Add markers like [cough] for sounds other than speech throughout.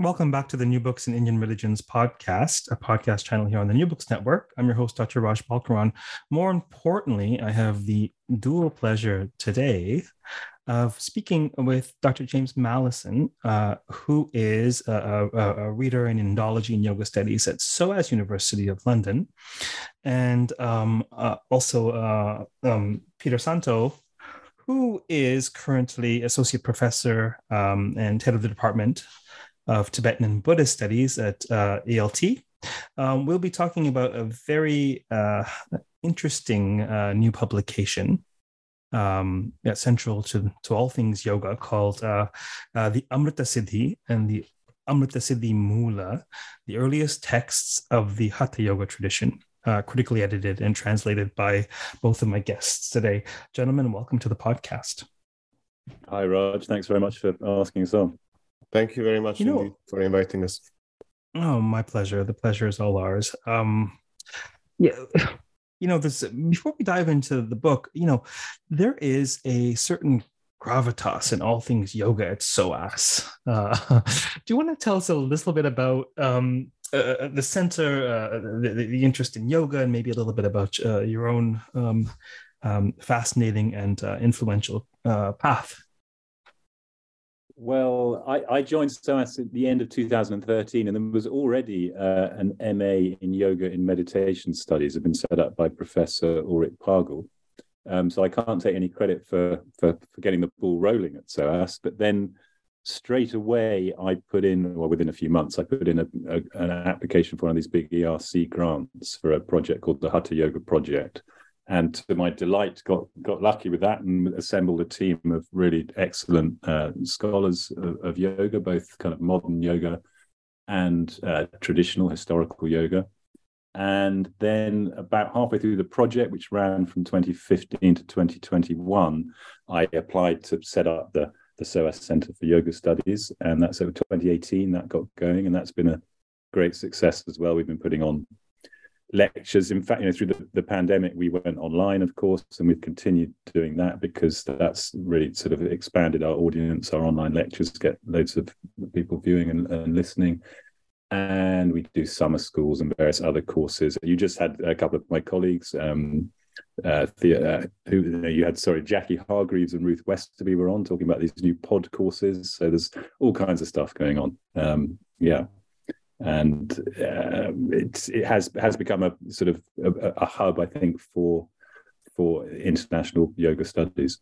Welcome back to the New Books in Indian Religions podcast, a podcast channel here on the New Books Network. I'm your host, Dr. Raj Balkaran. More importantly, I have the dual pleasure today of speaking with Dr. James Mallinson, uh, who is a, a, a, reader in Indology and Yoga Studies at SOAS University of London, and um, uh, also uh, um, Peter Szántó, who is currently associate professor um, and head of the department of Tibetan and Buddhist Studies at uh, ALT. Um, we'll be talking about a very uh, interesting uh, new publication um, that's central to, to all things yoga called uh, uh, the Amrita Siddhi and the Amrita Siddhi Mula, the earliest texts of the Hatha Yoga tradition. Uh, critically edited and translated by both of my guests today. Gentlemen, welcome to the podcast. Hi, Raj. Thanks very much for asking us on. Thank you very much you know, for inviting us. Oh, my pleasure. The pleasure is all ours. Um, yeah, [sighs] you know, this before we dive into the book, you know, there is a certain gravitas in all things yoga at SOAS. Uh, [laughs] do you want to tell us a little bit about um, uh, uh, the center, uh, the, the, interest in yoga, and maybe a little bit about uh, your own um, um, fascinating and uh, influential path? Well, I, I, joined SOAS at the end of 2013, and there was already uh, an MA in yoga and meditation studies had been set up by Professor Ulrich Pagel. Um, so I can't take any credit for, for, for getting the ball rolling at SOAS. But then straight away, I put in, well, within a few months, I put in a, a, an application for one of these big ERC grants for a project called the Hatha Yoga Project and to my delight, got got lucky with that and assembled a team of really excellent uh, scholars of, of, yoga, both kind of modern yoga and uh, traditional historical yoga. And then, about halfway through the project, which ran from 2015 to 2021, I applied to set up the the SOAS Center for Yoga Studies, and that's over 2018 that got going, and that's been a great success as well. We've been putting on lectures. In fact, you know, through the, the pandemic, we went online, of course, and we've continued doing that because that's really sort of expanded our audience. Our online lectures get loads of people viewing and, and listening. And we do summer schools and various other courses. You just had a couple of my colleagues, um, uh, the, uh, who you had, sorry, Jackie Hargreaves and Ruth Westoby were on talking about these new pod courses. So there's all kinds of stuff going on. Um, yeah and uh, it has has become a sort of a, a, hub, I think, for for international yoga studies.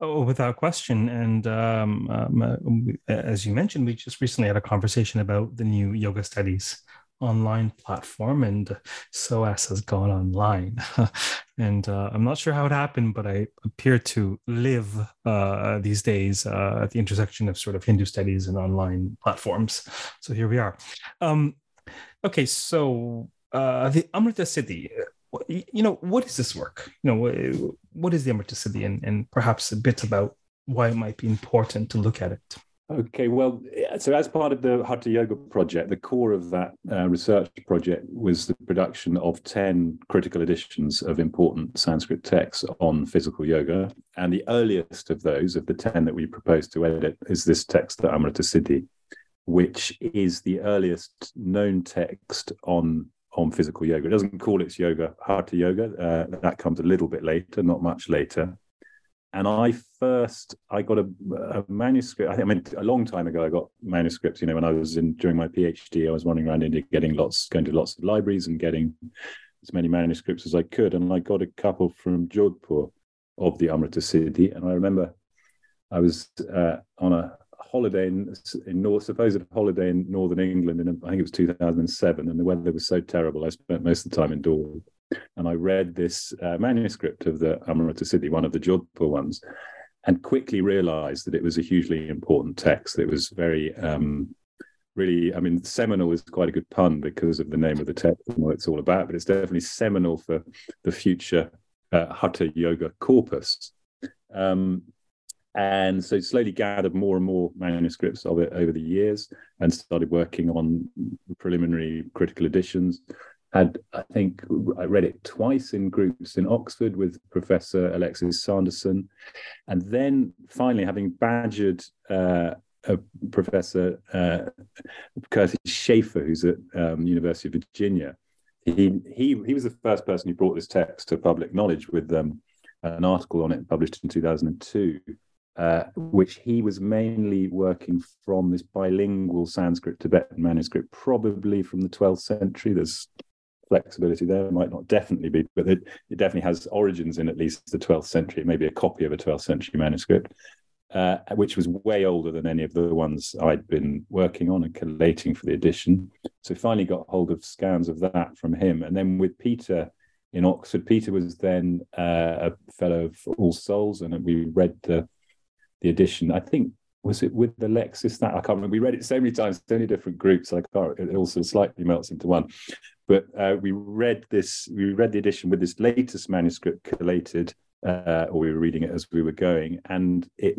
Oh, without question. And um, um, uh, as you mentioned, we just recently had a conversation about the new yoga studies online platform, and SOAS has gone online. [laughs] and uh, I'm not sure how it happened, but I appear to live uh, these days uh, at the intersection of sort of Hindu studies and online platforms. So here we are. Um, okay, so uh, the Amrita Siddhi. You know, what is this work? You know, what is the Amrita Siddhi, and, and perhaps a bit about why it might be important to look at it. Okay, well, so as part of the Hatha Yoga project, the core of that uh, research project was the production of 10 critical editions of important Sanskrit texts on physical yoga. And the earliest of those, of the 10 that we proposed to edit, is this text, the Amrita Siddhi, which is the earliest known text on, on physical yoga. It doesn't call its yoga Hatha Yoga, uh, that comes a little bit later, not much later and I first I got a, a, manuscript. I think I mean a long time ago. I got manuscripts. You know, when I was in during my PhD, I was running around India, getting lots, going to lots of libraries and getting as many manuscripts as I could. And I got a couple from Jodhpur of the Amrita Siddhi. And I remember I was uh, on a holiday in, in north, supposed holiday in northern England, and I think it was 2007, and the weather was so terrible. I spent most of the time indoors and I read this uh, manuscript of the Amrita Siddhi, one of the Jodhpur ones. and quickly realized that it was a hugely important text. It was very, um, really, I mean, seminal is quite a good pun because of the name of the text and what it's all about, but it's definitely seminal for the future uh, Hatha Yoga corpus. Um, and so slowly gathered more and more manuscripts of it over the years and started working on preliminary critical editions had i think i read it twice in groups in oxford with professor alexis sanderson and then finally having badgered uh, professor uh, kurtis schaeffer who's at um, university of virginia he, he he was the first person who brought this text to public knowledge with um, an article on it published in 2002 uh, which he was mainly working from this bilingual Sanskrit Tibetan manuscript, probably from the 12th century. There's flexibility there, it might not definitely be, but it, it, definitely has origins in at least the 12th century, maybe a copy of a 12th century manuscript. Uh, which was way older than any of the ones I'd been working on and collating for the edition. So finally got hold of scans of that from him. And then with Peter in Oxford, Peter was then uh, a fellow of All Souls, and we read the the edition. I think was it with Alexis that I can't remember. We read it so many times, so many different groups. I can't. It also slightly melts into one. But uh, we read this. We read the edition with this latest manuscript collated, uh, or we were reading it as we were going, and it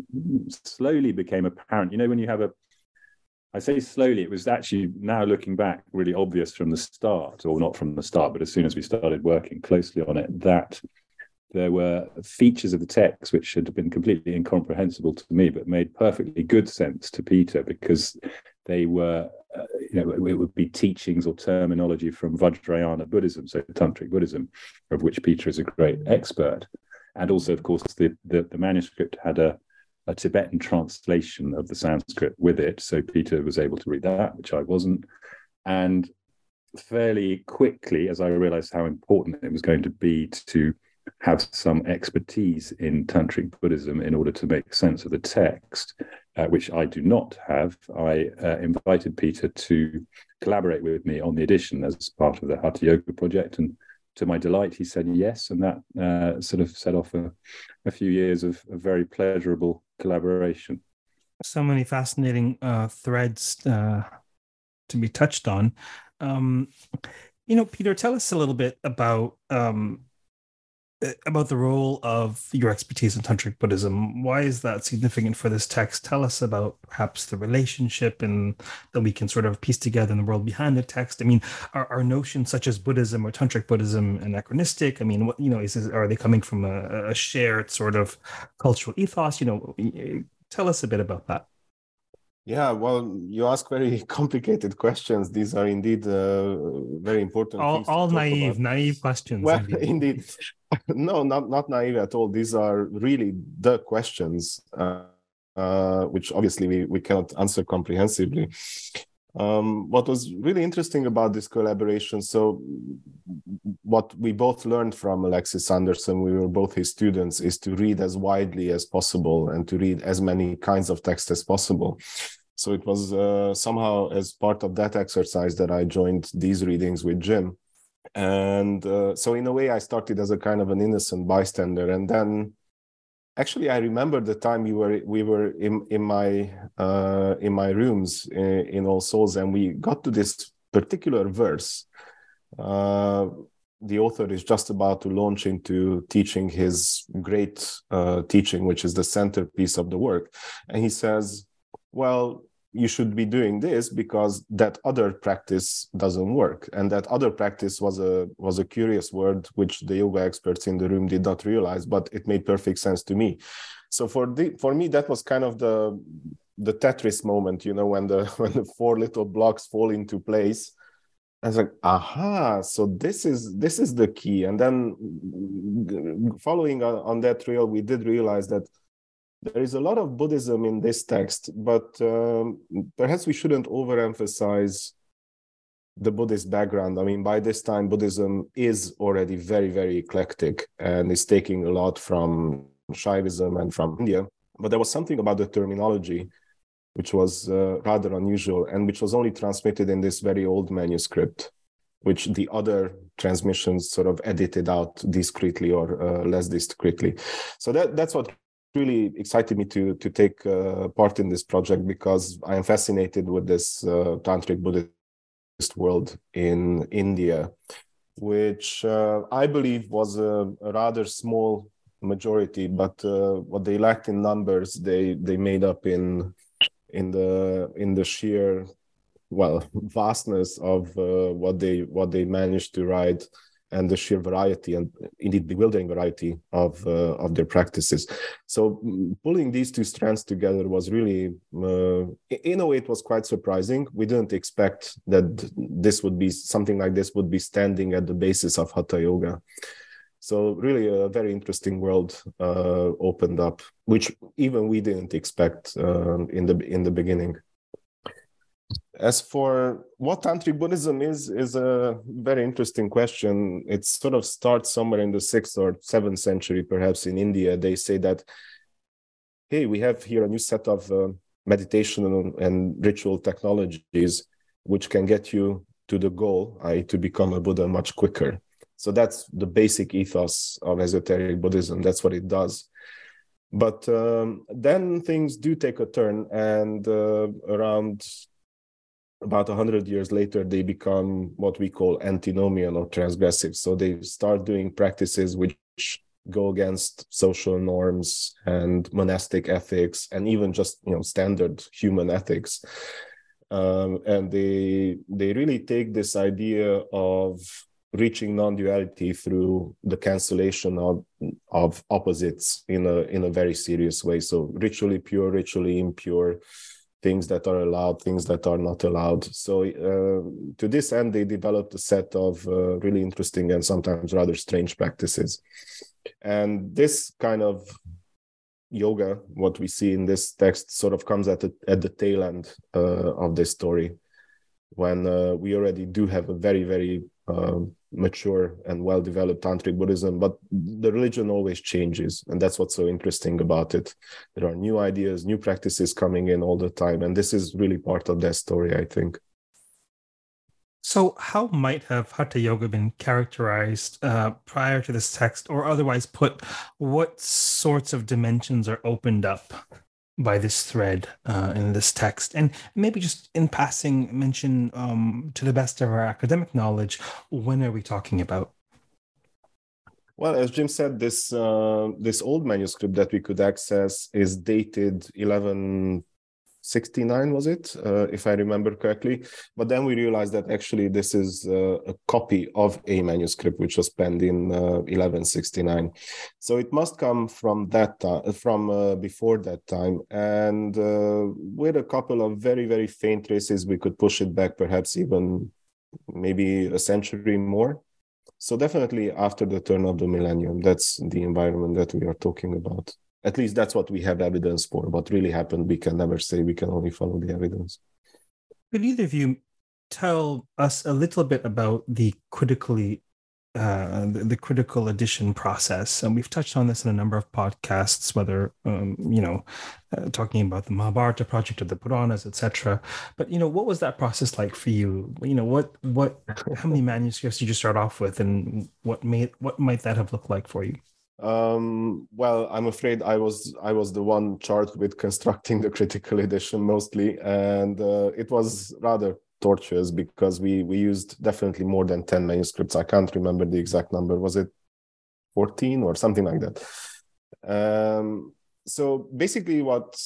slowly became apparent. You know, when you have a I say slowly, it was actually now looking back really obvious from the start, or not from the start, but as soon as we started working closely on it, that there were features of the text which had been completely incomprehensible to me, but made perfectly good sense to Peter because they were, uh, you know, it would be teachings or terminology from Vajrayana Buddhism, so Tantric Buddhism, of which Peter is a great expert. And also, of course, the, the, the manuscript had a, a Tibetan translation of the Sanskrit with it. So Peter was able to read that, which I wasn't. And fairly quickly, as I realized how important it was going to be to have some expertise in tantric Buddhism in order to make sense of the text, uh, which I do not have. I uh, invited Peter to collaborate with me on the edition as part of the Hatha Yoga project, and to my delight, he said yes, and that uh, sort of set off a, a few years of, of, very pleasurable collaboration. So many fascinating uh, threads uh, to be touched on. Um, you know, Peter, tell us a little bit about um, Uh, about the role of your expertise in tantric Buddhism. Why is that significant for this text? Tell us about perhaps the relationship and that we can sort of piece together in the world behind the text. I mean, are, are notions such as Buddhism or tantric Buddhism anachronistic? I mean, what you know, is, is are they coming from a, a shared sort of cultural ethos? You know, tell us a bit about that. Yeah, well, you ask very [laughs] complicated questions. These are indeed uh, very important. All, all naive, naive questions. Well, indeed. [laughs] [laughs] no, not not naive at all. These are really the questions, uh, uh, which obviously we, we cannot answer comprehensively. Um, what was really interesting about this collaboration, so what we both learned from Alexis Sanderson, we were both his students, is to read as widely as possible and to read as many kinds of text as possible. So it was uh, somehow as part of that exercise that I joined these readings with Jim. And uh, so in a way, I started as a kind of an innocent bystander, and then actually i remember the time we were we were in in my uh in my rooms in, in all souls and we got to this particular verse. Uh the author is just about to launch into teaching his great uh, teaching which is the centerpiece of the work. And he says well you should be doing this because that other practice doesn't work. And that other practice was a was a curious word which the yoga experts in the room did not realize but it made perfect sense to me. So for the for me that was kind of the the tetris moment you know when the [laughs] when the four little blocks fall into place. I was like, aha, so this is this is the key. And then following on, that trail, we did realize that there is a lot of Buddhism in this text, but um, perhaps we shouldn't overemphasize the Buddhist background. I mean, by this time, Buddhism is already very, very eclectic and is taking a lot from Shaivism and from India. But there was something about the terminology which was uh, rather unusual and which was only transmitted in this very old manuscript, which the other transmissions sort of edited out discreetly or uh, less discreetly. So that that's what really excited me to to take uh, part in this project because I am fascinated with this uh, tantric Buddhist world in India, which uh, I believe was a, a, rather small majority, but uh, what they lacked in numbers, they they made up in in the in the sheer well [laughs] vastness of uh, what they what they managed to write and the sheer variety and indeed bewildering variety of uh, of their practices. So mm, pulling these two strands together was really, uh, in a way, it was quite surprising. We didn't expect that this would be something like this would be standing at the basis of hatha yoga. So really, a very interesting world uh, opened up, which even we didn't expect uh, in the in the beginning. As for what tantric Buddhism is, is a very interesting question. It sort of starts somewhere in the sixth or seventh century, perhaps in India. They say that, hey, we have here a new set of uh, meditation and, ritual technologies which can get you to the goal, i.e., to become a Buddha much quicker. So that's the basic ethos of esoteric Buddhism. That's what it does. But um, then things do take a turn, and uh, around about 100 years later they become what we call antinomian or transgressive. So they start doing practices which go against social norms and monastic ethics and even just you know standard human ethics. Um, and they they really take this idea of reaching non-duality through the cancellation of of opposites in a in a very serious way. So ritually pure ritually impure things that are allowed, things that are not allowed. So uh, to this end, they developed a set of uh, really interesting and sometimes rather strange practices. And this kind of yoga, what we see in this text, sort of comes at the, at the tail end uh, of this story, when uh, we already do have a very, very um, mature and well developed tantric buddhism but the religion always changes and that's what's so interesting about it. There are new ideas new practices coming in all the time and this is really part of that story i think. So, how might have Hatha Yoga been characterized uh, prior to this text, or otherwise put, what sorts of dimensions are opened up by this thread uh, in this text. And maybe just in passing mention um, to the best of our academic knowledge when are we talking about? Well as jim said this uh, this old manuscript that we could access is dated 11 69 was it uh, if i remember correctly? But then we realized that actually this is uh, a copy of a manuscript which was penned in uh, 1169 so it must come from that from uh, before that time. And uh, with a couple of very very faint traces we could push it back perhaps even maybe a century more. So definitely after the turn of the millennium that's the environment that we are talking about at least that's what we have evidence for. What really happened, we can never say. We can only follow the evidence. Could either of you tell us a little bit about the critically uh, the, the, critical edition process, and we've touched on this in a number of podcasts, whether um, you know, uh, talking about the Mahabharata project or the Puranas, etc. But you know, what was that process like for you? You know, what what how many [laughs] manuscripts did you start off with, and what made what might that have looked like for you? Um, well, I'm afraid I was I was the one charged with constructing the critical edition mostly, and uh, it was rather tortuous because we we used definitely more than ten manuscripts. I can't remember the exact number. Was it fourteen or something like that? Um, so basically, what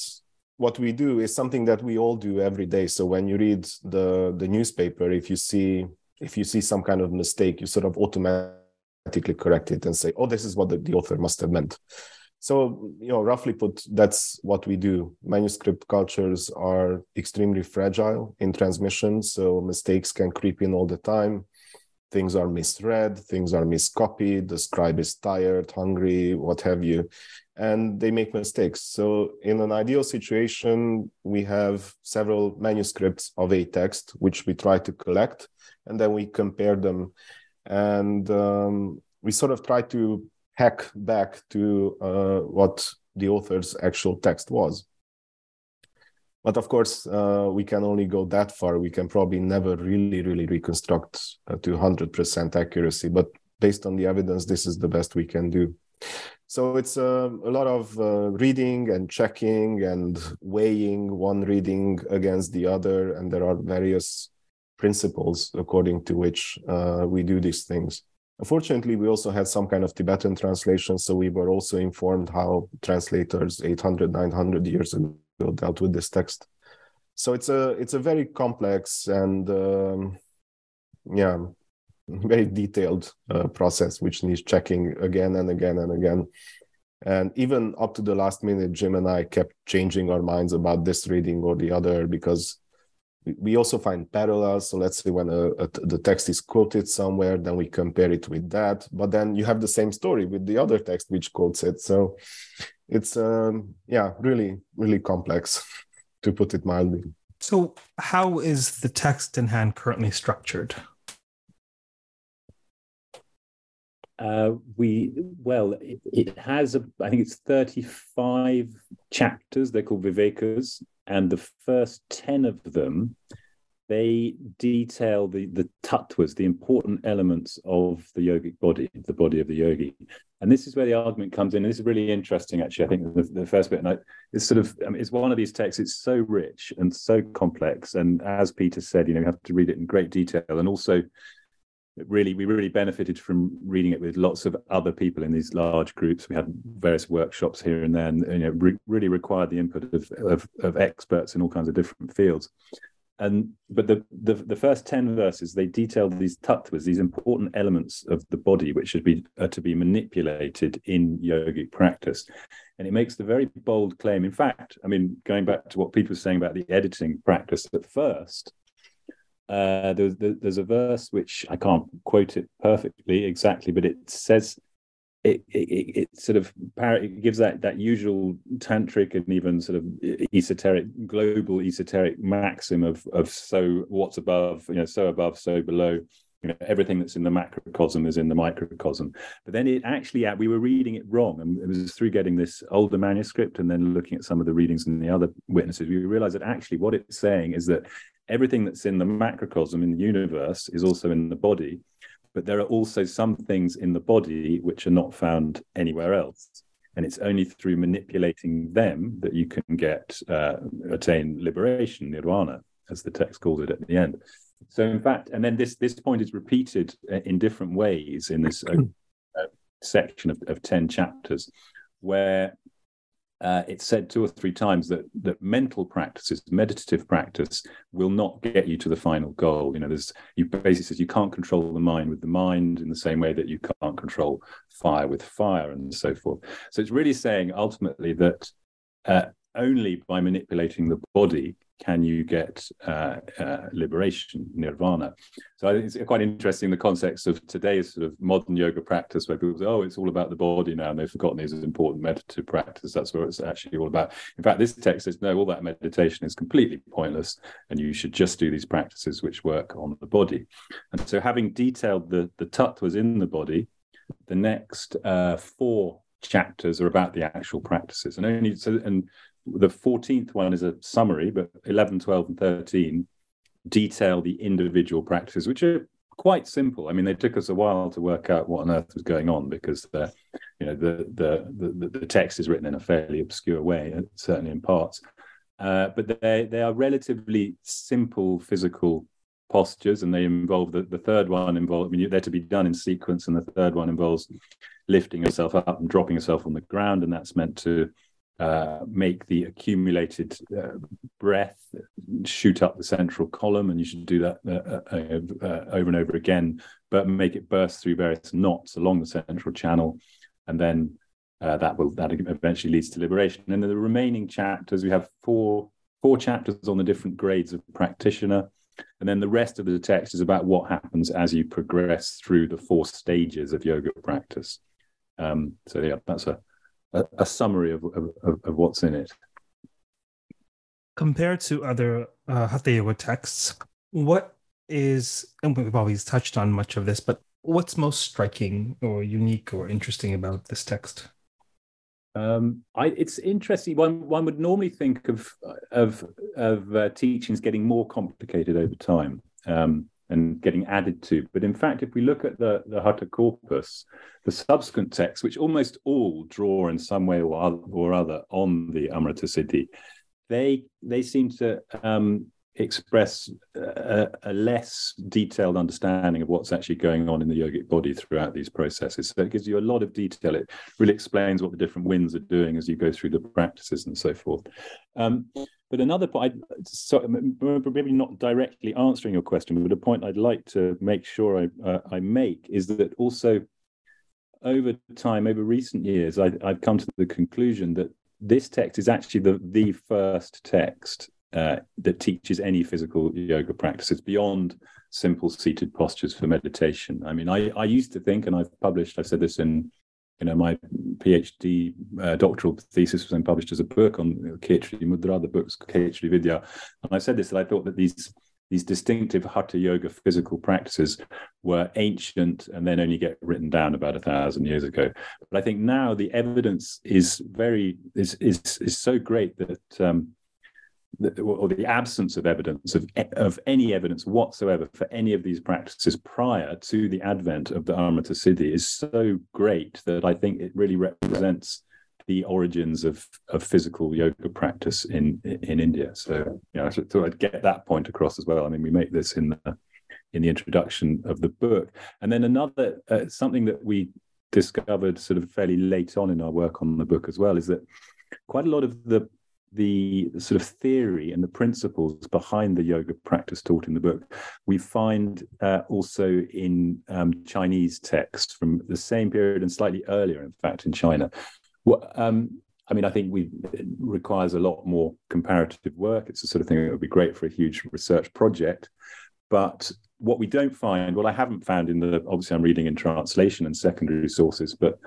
what we do is something that we all do every day. So when you read the the newspaper, if you see if you see some kind of mistake, you sort of automatically correct it and say, oh, this is what the, the author must have meant. So, you know, roughly put, that's what we do. Manuscript cultures are extremely fragile in transmission, so mistakes can creep in all the time. Things are misread, things are miscopied, the scribe is tired, hungry, what have you, and they make mistakes. So, in an ideal situation, we have several manuscripts of a text which we try to collect, and then we compare them and um, we sort of try to hack back to uh, what the author's actual text was. But of course, uh, we can only go that far. We can probably never really, really reconstruct uh, to 100% accuracy. But based on the evidence, this is the best we can do. so it's uh, a lot of uh, reading and checking and weighing one reading against the other and there are various principles according to which uh, we do these things. Unfortunately we also had some kind of tibetan translation so we were also informed how translators 800 900 years ago dealt with this text. So it's a it's a very complex and um, yeah very detailed uh, process which needs checking again and again and again. And even up to the last minute jim and i kept changing our minds about this reading or the other because we also find parallels. So let's say when a, a, the text is quoted somewhere then we compare it with that. But then you have the same story with the other text which quotes it. So it's um, yeah really really complex to put it mildly. So how is the text in hand currently structured Uh, we well, it, it, has a, I think it's thirty-five chapters. They're called Vivekas, and the first ten of them they detail the the tattvas, the important elements of the yogic body, the body of the yogi. And this is where the argument comes in. And this is really interesting, actually. I think the, the first bit, and I, it's sort of, I mean, it's one of these texts. It's so rich and so complex, and as Peter said, you know, you have to read it in great detail, and also really we really benefited from reading it with lots of other people in these large groups. We had various workshops here and there and you know re- really required the input of, of, of experts in all kinds of different fields. And but the, the the first 10 verses they detail these tattvas these important elements of the body which should be to be manipulated in yogic practice. And it makes the very bold claim. In fact i mean going back to what people were saying about the editing practice at first uh, there's, there's a verse which I can't quote it perfectly exactly, but it says it, it, it sort of it gives that that usual tantric and even sort of esoteric global esoteric maxim of of so what's above you know so above so below you know everything that's in the macrocosm is in the microcosm. But then it actually we were reading it wrong and it was through getting this older manuscript and then looking at some of the readings and the other witnesses we realized that actually what it's saying is that everything that's in the macrocosm in the universe is also in the body but there are also some things in the body which are not found anywhere else. And it's only through manipulating them that you can get uh, attain liberation nirvana as the text calls it at the end. So in fact and then this this point is repeated uh, in different ways in this uh, [clears throat] uh, section of, of 10 chapters where uh, it's said two or three times that that mental practices, meditative practice, will not get you to the final goal. You know, there's you basically says you can't control the mind with the mind in the same way that you can't control fire with fire and so forth. So it's really saying ultimately that uh, only by manipulating the body can you get uh, uh, liberation, nirvana? So I think it's quite interesting the context of today's sort of modern yoga practice, where people say, "Oh, it's all about the body now," and they've forgotten these important meditative practice. That's what it's actually all about. In fact, this text says, "No, all that meditation is completely pointless, and you should just do these practices which work on the body." And so, having detailed the the tattvas in the body, the next uh, four chapters are about the actual practices, and only so and the 14th one is a summary, but 11, 12, and 13 detail the individual practices, which are quite simple. I mean, they took us a while to work out what on earth was going on because the, you know, the the the, the text is written in a fairly obscure way, uh, certainly in parts. Uh, but they they are relatively simple physical postures, and they involve the, the third one involves. I mean, they're to be done in sequence, and the third one involves lifting yourself up and dropping yourself on the ground, and that's meant to uh, make the accumulated uh, breath shoot up the central column, and you should do that uh, uh, uh, over and over again, but make it burst through various knots along the central channel, and then that will that eventually leads to liberation. And then the remaining chapters, we have four four chapters on the different grades of practitioner. And then the rest of the text is about what happens as you progress through the four stages of yoga practice. Um, so yeah, that's a a, a summary of, of, of, what's in it. Compared to other uh, texts, what is, and we've always touched on much of this, but what's most striking or unique or interesting about this text? Um, I, it's interesting. One one would normally think of of of uh, teachings getting more complicated over time. Um, and getting added to. But in fact, if we look at the, the Hatha corpus, the subsequent texts, which almost all draw in some way or other, or other on the Amrita Siddhi, they they seem to um, express a, a, less detailed understanding of what's actually going on in the yogic body throughout these processes. So it gives you a lot of detail. It really explains what the different winds are doing as you go through the practices and so forth. Um, but another point, so maybe not directly answering your question, but a point I'd like to make sure I, uh, I make is that also over time, over recent years, I, have come to the conclusion that this text is actually the, the first text uh, that teaches any physical yoga practices beyond simple seated postures for meditation. I mean, I, I used to think, and I've published, I've said this in, you know, my PhD uh, doctoral thesis was then published as a book on Khechari Mudra, the book's Khechari Vidya. And I said this, that I thought that these these distinctive hatha yoga physical practices were ancient and then only get written down about a thousand years ago. But I think now the evidence is very is is is so great that um, or the absence of evidence of, of any evidence whatsoever for any of these practices prior to the advent of the Amrita Siddhi is so great that I think it really represents the origins of, of physical yoga practice in in India. So you know, I thought I'd get that point across as well. I mean, we make this in the in the introduction of the book, and then another uh, something that we discovered sort of fairly late on in our work on the book as well is that quite a lot of the the sort of theory and the principles behind the yoga practice taught in the book, we find uh, also in um, Chinese texts from the same period and slightly earlier, in fact, in China. Well, um, I mean, I think we it requires a lot more comparative work. It's the sort of thing that would be great for a huge research project. But what we don't find, well, I haven't found in the obviously I'm reading in translation and secondary sources, but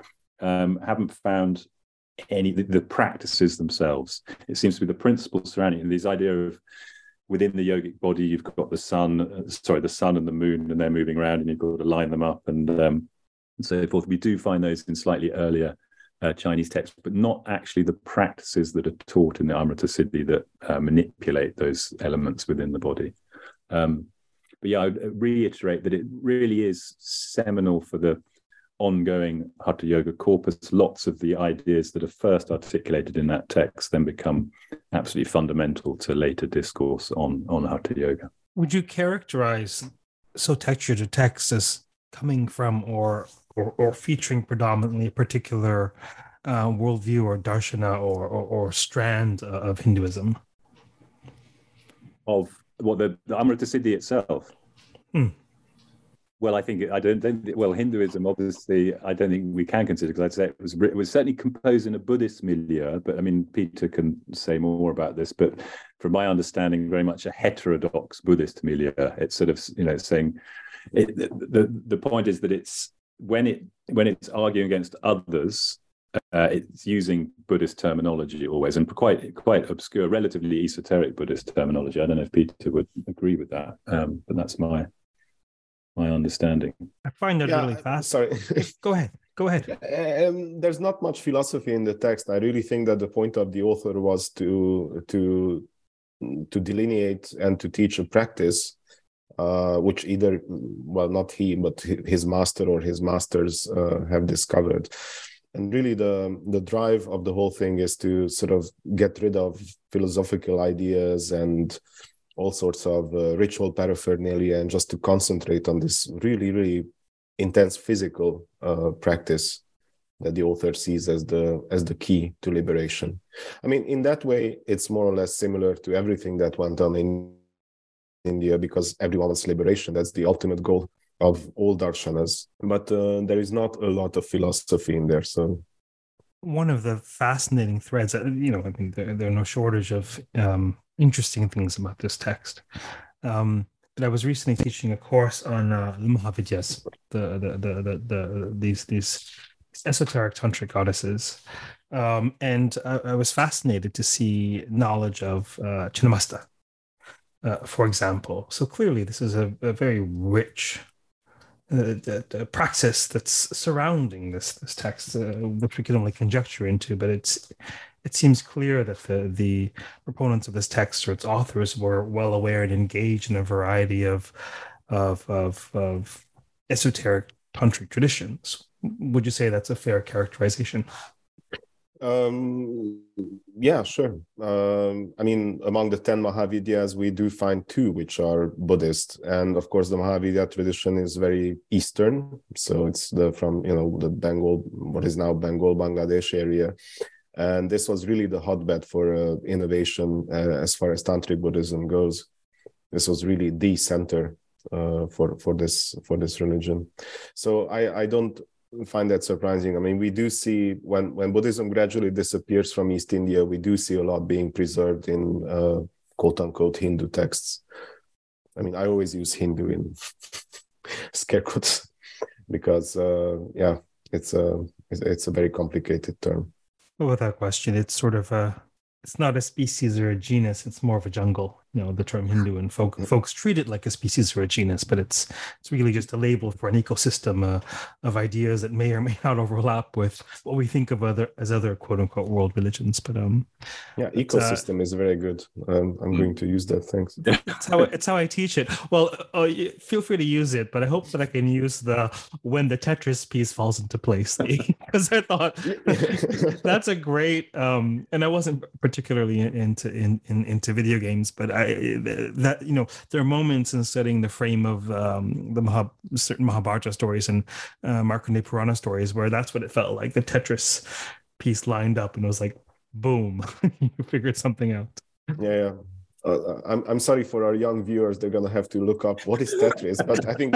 um, haven't found any the, the, practices themselves. It seems to be the principles surrounding it, this idea of within the yogic body, you've got the sun, uh, sorry, the sun and the moon, and they're moving around, and you've got to line them up and, um, and so forth. We do find those in slightly earlier uh, Chinese texts, but not actually the practices that are taught in the Amrita Siddhi that uh, manipulate those elements within the body. Um, but yeah, I reiterate that it really is seminal for the ongoing Hatha Yoga corpus, lots of the ideas that are first articulated in that text then become absolutely fundamental to later discourse on, on Hatha Yoga. Would you characterize Soteksha the text as coming from or, or, or featuring predominantly a particular uh, worldview or darshana or, or, or strand of Hinduism? Of what the, the Amrita Siddhi itself? Hmm. Well, I think I don't, think. Well, Hinduism, obviously, I don't think we can consider because I'd say it was it was certainly composed in a Buddhist milieu. But I mean, Peter can say more about this. But from my understanding, very much a heterodox Buddhist milieu. It's sort of you know saying it, the the point is that it's when it when it's arguing against others, uh, it's using Buddhist terminology always, and quite quite obscure, relatively esoteric Buddhist terminology. I don't know if Peter would agree with that, um, but that's my my understanding. I find that yeah, really fast. Sorry. Go ahead. Go ahead. [laughs] Um, there's not much philosophy in the text. I really think that the point of the author was to to to delineate and to teach a practice, uh, which either well not he but his master or his masters uh, have discovered. And really, the the drive of the whole thing is to sort of get rid of philosophical ideas and all sorts of uh, ritual paraphernalia and just to concentrate on this really really intense physical uh, practice that the author sees as the as the key to liberation. I mean in that way it's more or less similar to everything that went on in india because everyone wants liberation. That's the ultimate goal of all darshanas. But uh, there is not a lot of philosophy in there so. One of the fascinating threads you know i mean there, there are no shortage of um, interesting things about this text. Um, but I was recently teaching a course on uh, the Mahavidyas, the, the, the, the, the, these, these esoteric tantric goddesses. Um, and I, I, was fascinated to see knowledge of uh, Chinnamasta, uh, for example. So clearly, this is a, a very rich uh, the, the, praxis that's surrounding this this text, uh, which we can only conjecture into, but it's it seems clear that the, the proponents of this text or its authors were well aware and engaged in a variety of of of, of esoteric tantric traditions. Would you say that's a fair characterization? Um, yeah, sure. Um, I mean, among the 10 Mahavidyas, we do find two which are Buddhist. And of course, the Mahavidya tradition is very Eastern. So it's the from, you know, the Bengal, what is now Bengal, Bangladesh area. And this was really the hotbed for uh, innovation uh, as far as Tantric Buddhism goes. This was really the center uh, for for this for this religion. So I I don't find that surprising. I mean, we do see when when Buddhism gradually disappears from East India, we do see a lot being preserved in uh, quote unquote Hindu texts. I mean, I always use Hindu in [laughs] scare quotes [laughs] because uh, yeah, it's a it's a very complicated term. Without question, it's sort of a it's not a species or a genus; it's more of a jungle you know the term Hindu and folk, mm. folks treat it like a species or a genus, but it's it's really just a label for an ecosystem uh, of ideas that may or may [laughs] not overlap with what we think of other as other quote unquote world religions. But um, yeah, uh, ecosystem uh, is very good. Um, I'm going to use that. Thanks. It's how it's how I teach it. Well, uh, feel free to use it, but I hope that I can use the when the Tetris piece falls into place [laughs] because I thought [laughs] that's a great. Um, and I wasn't particularly into in, in into video games, but I, that you know there are moments in studying the frame of um, the Mahab, certain Mahabharata stories and uh, Markandeya Purana stories where that's what it felt like the Tetris piece lined up and it was like boom [laughs] you figured something out yeah, yeah. Uh, I'm I'm sorry for our young viewers. They're gonna have to look up what is Tetris. But I think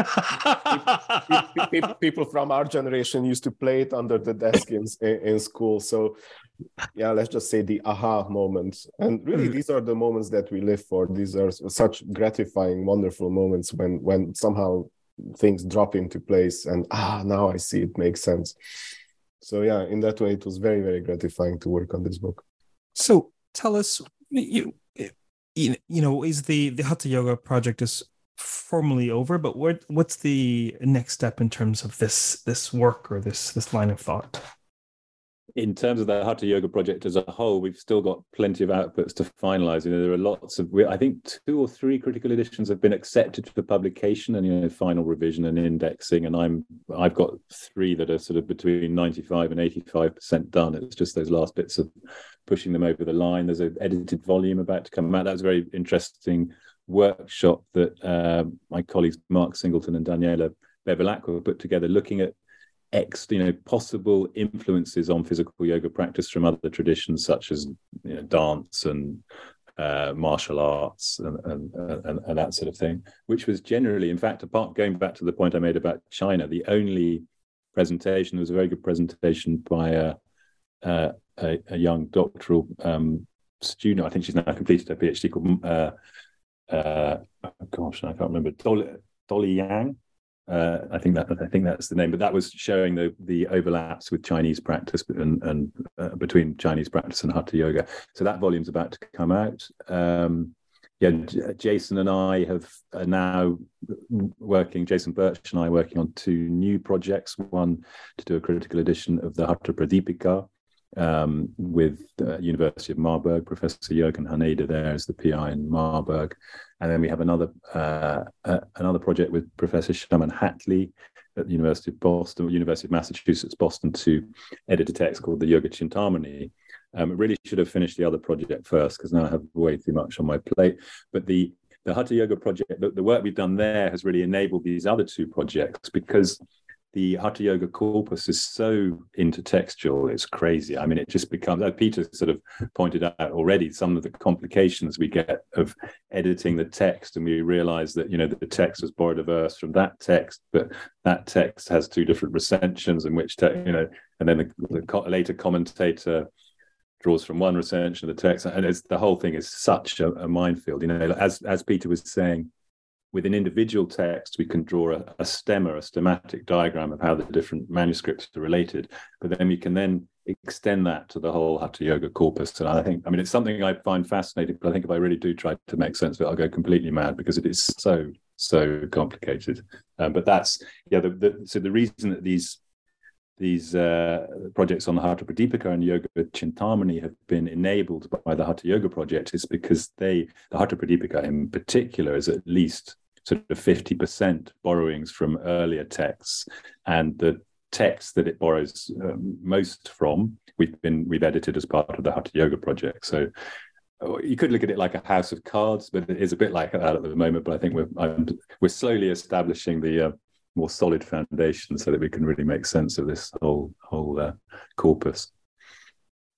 people, from our generation used to play it under the desk in in school. So yeah, let's just say the aha moments. And really, mm. these are the moments that we live for. These are such gratifying, wonderful moments when when somehow things drop into place and ah, now I see it makes sense. So yeah, in that way, it was very very gratifying to work on this book. So tell us, you you know, is the the Hatha Yoga project is formally over, but what what's the next step in terms of this this work or this this line of thought? In terms of the Hatha Yoga project as a whole, we've still got plenty of outputs to finalize. You know, there are lots of, I think two or three critical editions have been accepted for publication and, you know, final revision and indexing. And I'm, I've got three that are sort of between 95 and 85% done. It's just those last bits of pushing them over the line. There's an edited volume about to come out. That a very interesting workshop that uh, my colleagues Mark Singleton and Daniela Bevilacqua put together looking at ex, you know, possible influences on physical yoga practice from other traditions such as you know, dance and uh, martial arts and, and, and, and, that sort of thing, which was generally, in fact, apart going back to the point I made about China, the only presentation, there was a very good presentation by a, a, a young doctoral um, student. I think she's now completed her PhD called, uh, uh, oh gosh, I can't remember, Dolly, Dolly Yang. Uh, I think that I think that's the name, but that was showing the the overlaps with Chinese practice and, and uh, between Chinese practice and Hatha Yoga. So that volume's about to come out. Um, yeah, Jason and I have are now working. Jason Birch and I working on two new projects. One to do a critical edition of the Hatha Pradipika, um, with the University of Marburg. Professor Jürgen Hanneder there as the PI in Marburg, and then we have another uh, uh, another project with Professor Shaman Hatley at the University of Boston, University of Massachusetts Boston, to edit a text called the Yoga Chintamani. Um, I really should have finished the other project first because now I have way too much on my plate. But the the Hatha Yoga project, the, the work we've done there has really enabled these other two projects because the Hatha Yoga corpus is so intertextual, it's crazy. I mean, it just becomes, Peter sort of pointed out already, some of the complications we get of editing the text, and we realize that, you know, the text was borrowed a verse from that text, but that text has two different recensions, in which, te- you know, and then the, the later commentator draws from one recension of the text, and it's the whole thing is such a, a minefield. You know, as as Peter was saying, with an individual text, we can draw a, a a schematic diagram of how the different manuscripts are related. But then we can then extend that to the whole Hatha Yoga corpus. And I think, I mean, it's something I find fascinating, but I think if I really do try to make sense of it, I'll go completely mad because it is so, so complicated. Um, but that's, yeah, the, the, so the reason that these these uh, projects on the Hatha Pradipika and Yoga Chintamani have been enabled by the Hatha Yoga project is because they, the Hatha Pradipika in particular, is at least sort of 50% borrowings from earlier texts. And the text that it borrows um, most from, we've been we've edited as part of the Hatha Yoga project. So uh, you could look at it like a house of cards, but it is a bit like that at the moment. But I think we're I'm, we're slowly establishing the uh, more solid foundation so that we can really make sense of this whole whole uh, corpus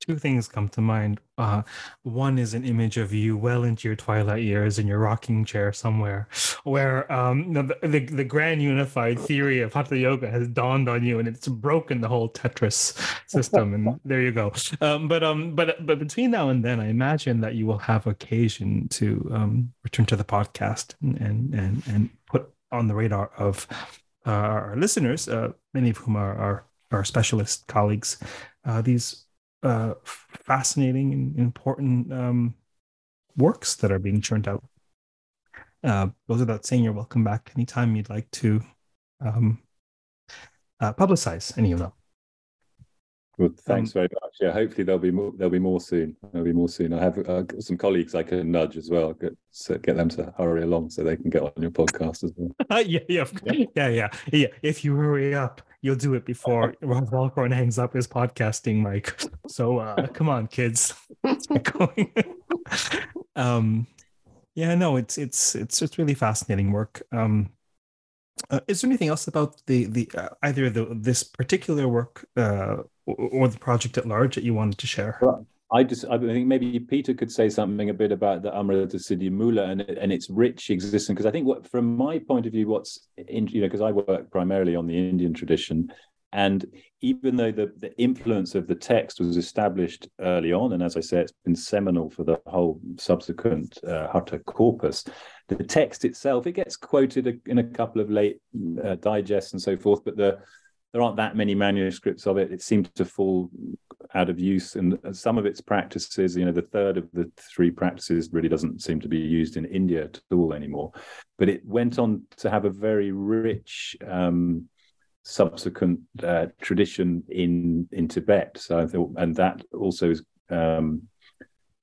two things come to mind. Uh, one is an image of you well into your twilight years in your rocking chair somewhere, where um, the, the, the grand unified theory of hatha yoga has dawned on you, and it's broken the whole Tetris system. and [laughs] there you go. Um, but um, but but between now and then, I imagine that you will have occasion to um, return to the podcast and and and, put on the radar of uh, our listeners, uh, many of whom are our, our specialist colleagues, uh, these uh, fascinating and important um, works that are being churned out. Uh, goes without saying, you're welcome back anytime you'd like to um, uh, publicize any of them. Well, thanks um, very much. Yeah, hopefully there'll be more. There'll be more soon. There'll be more soon. I have uh, some colleagues I can nudge as well. Get get them to hurry along so they can get on your podcast as well. [laughs] yeah, yeah, yeah, yeah, yeah. If you hurry up, you'll do it before [laughs] Raj Balkaran hangs up his podcasting mic. So uh, [laughs] come on, kids, going. um, yeah, no, it's it's it's it's really fascinating work. Um, uh, is there anything else about the the uh, either the this particular work uh, or, the project at large that you wanted to share? Well, I just I think maybe Peter could say something a bit about the Amrita Siddhi Mula and and its rich existence because I think what from my point of view, what's in, you know because I work primarily on the Indian tradition, and even though the, the influence of the text was established early on, and as I say, it's been seminal for the whole subsequent uh, Hatha corpus, the text itself it gets quoted in a couple of late uh, digests and so forth, but the there aren't that many manuscripts of it. It seemed to fall out of use, and some of its practices, you know, the third of the three practices really doesn't seem to be used in India at all anymore. But it went on to have a very rich um, subsequent uh, tradition in in Tibet. So I thought, and that also is. Um,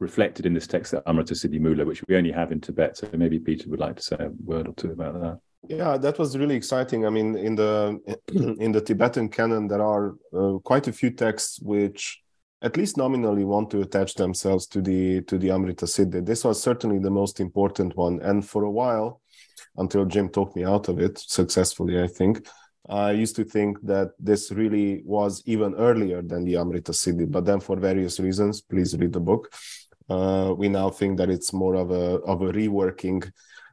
reflected in this text at Amrita Siddhi Mula, which we only have in Tibet. So maybe Peter would like to say a word or two about that. Yeah, that was really exciting. I mean, in the [clears throat] in the Tibetan canon, there are uh, quite a few texts which, at least nominally, want to attach themselves to the to the Amrita Siddhi. This was certainly the most important one, and for a while, until Jim talked me out of it successfully, I think. I used to think that this really was even earlier than the Amrita Siddhi, but then for various reasons, please read the book. Uh, we now think that it's more of a of a reworking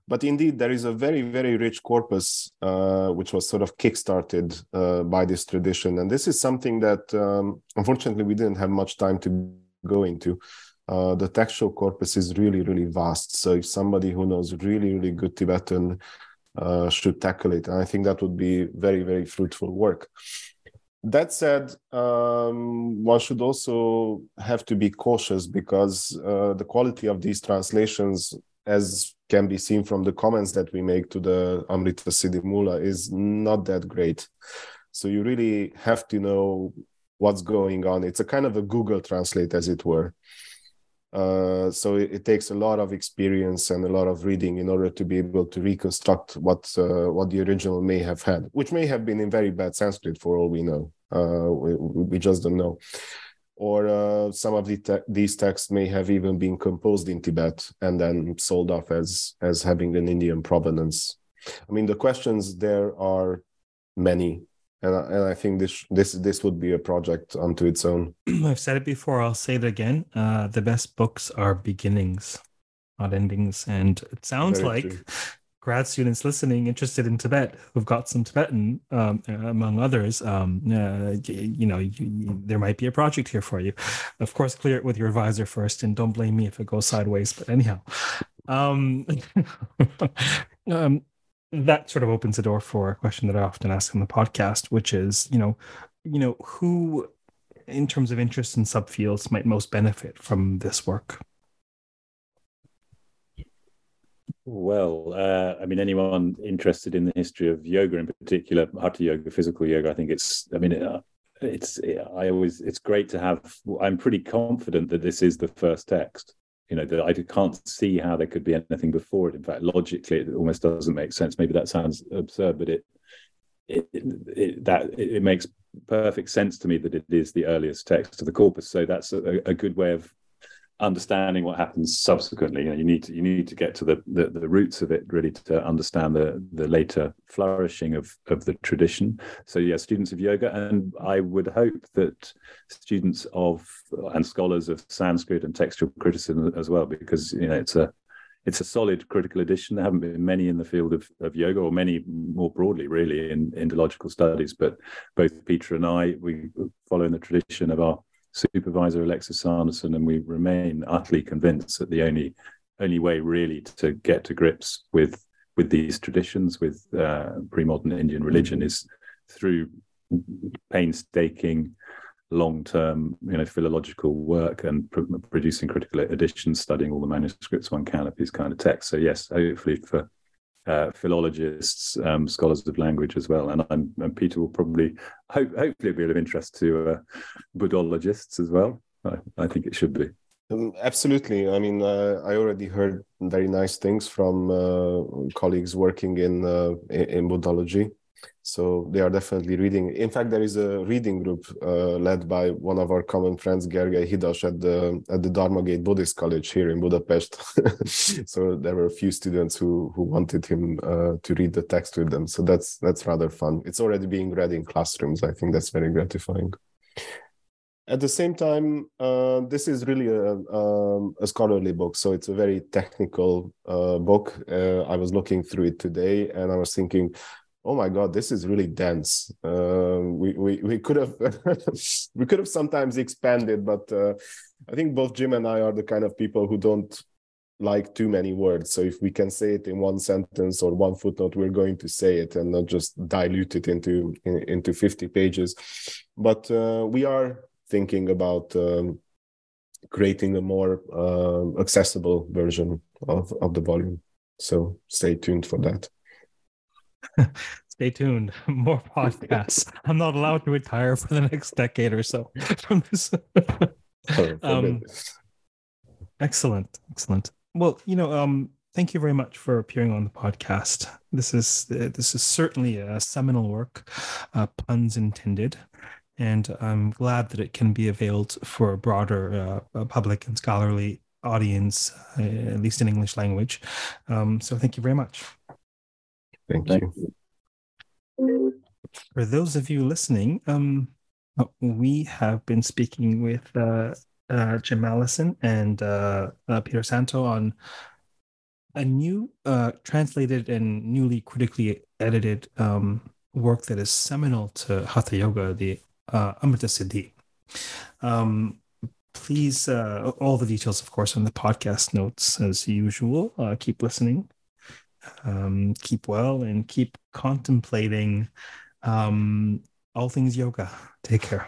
but indeed, there is a very, very rich corpus uh, which was sort of kickstarted uh, by this tradition. And this is something that um, unfortunately we didn't have much time to go into. Uh, the textual corpus is really, really vast. So if somebody who knows really, really good Tibetan uh, should tackle it, I think that would be very, very fruitful work. That said, um, one should also have to be cautious because uh, the quality of these translations as can be seen from the comments that we make to the Amrita Siddhi Mula, is not that great. So you really have to know what's going on. It's a kind of a Google Translate, as it were. Uh, so it, it, takes a lot of experience and a lot of reading in order to be able to reconstruct what uh, what the original may have had, which may have been in very bad Sanskrit for all we know. Uh, we, we just don't know or uh, some of the te- these texts may have even been composed in Tibet and then sold off as as having an Indian provenance. I mean, the questions there are many, and I, and I think this this this would be a project unto its own. [clears throat] I've said it before. I'll say it again. Uh, the best books are beginnings, not endings, and it sounds Very like true grad students listening interested in Tibet who've got some Tibetan, um, among others, um, uh, you, know, you, you, there might be a project here for you. Of course, clear it with your advisor first, and don't blame me if it goes sideways. But anyhow, um, [laughs] um, that sort of opens the door for a question that I often ask on the podcast, which is, you know, you know, who, in terms of interest in subfields, might most benefit from this work. Well, uh, I mean, anyone interested in the history of yoga, in particular, hatha yoga, physical yoga, I think it's. I mean, uh, it's. I always. It's great to have. I'm pretty confident that this is the first text. You know, that I can't see how there could be anything before it. In fact, logically, it almost doesn't make sense. Maybe that sounds absurd, but it it, it, that it, makes perfect sense to me that it is the earliest text of the corpus. So that's a, a good way of understanding what happens subsequently. You know, you need to you need to get to the, the, the roots of it really to understand the the later flourishing of of the tradition. So yeah, students of yoga, and I would hope that students of and scholars of Sanskrit and textual criticism as well, because you know it's a it's a solid critical edition. There haven't been many in the field of, of yoga, or many more broadly, really, in Indological studies. But both Peter and I, we follow in the tradition of our supervisor Alexis Sanderson, and we remain utterly convinced that the only only way really to get to grips with with these traditions, with uh, pre-modern Indian religion, is through painstaking, long-term, you know, philological work and pr- producing critical editions, studying all the manuscripts one can of these kind of texts. So yes, hopefully for uh, philologists, um, scholars of language as well. And, and Peter will probably, hope, hopefully, be of interest to uh, Buddhologists as well. I, I, think it should be. Um, absolutely. I mean, uh, I already heard very nice things from uh, colleagues working in uh, in Buddhology. So they are definitely reading. In fact, there is a reading group uh, led by one of our common friends, Gergely Hidas, at the at the Dharma Gate Buddhist College here in Budapest. [laughs] so there were a few students who who wanted him uh, to read the text with them. So that's that's rather fun. It's already being read in classrooms. I think that's very gratifying. At the same time, uh, this is really a, um, a, scholarly book, so it's a very technical uh, book. Uh, I was looking through it today, and I was thinking, oh my god this is really dense. Uh, we, we we could have [laughs] we could have sometimes expanded but uh, i think both jim and i are the kind of people who don't like too many words. So if we can say it in one sentence or one footnote we're going to say it and not just dilute it into in, into 50 pages. But uh, we are thinking about um, creating a more uh, accessible version of, of the volume. So stay tuned for that [laughs] Stay tuned. [laughs] More podcasts. I'm not allowed to retire for the next decade or so [laughs] from this. um, excellent. Excellent. Well, you know, um, thank you very much for appearing on the podcast. This is uh, this is certainly a seminal work, uh, puns intended, and I'm glad that it can be availed for a broader uh, public and scholarly audience, uh, at least in English language. Um, so, thank you very much. Thank, Thank you. you. For those of you listening, um, we have been speaking with uh, uh, Jim Mallinson and uh, uh, Peter Szántó on a new uh, translated and newly critically edited um, work that is seminal to Hatha Yoga, the uh, Amrita Siddhi. Um, please, uh, all the details, of course, on the podcast notes as usual. Uh, keep listening um, keep well and keep contemplating um, all things yoga. Take care.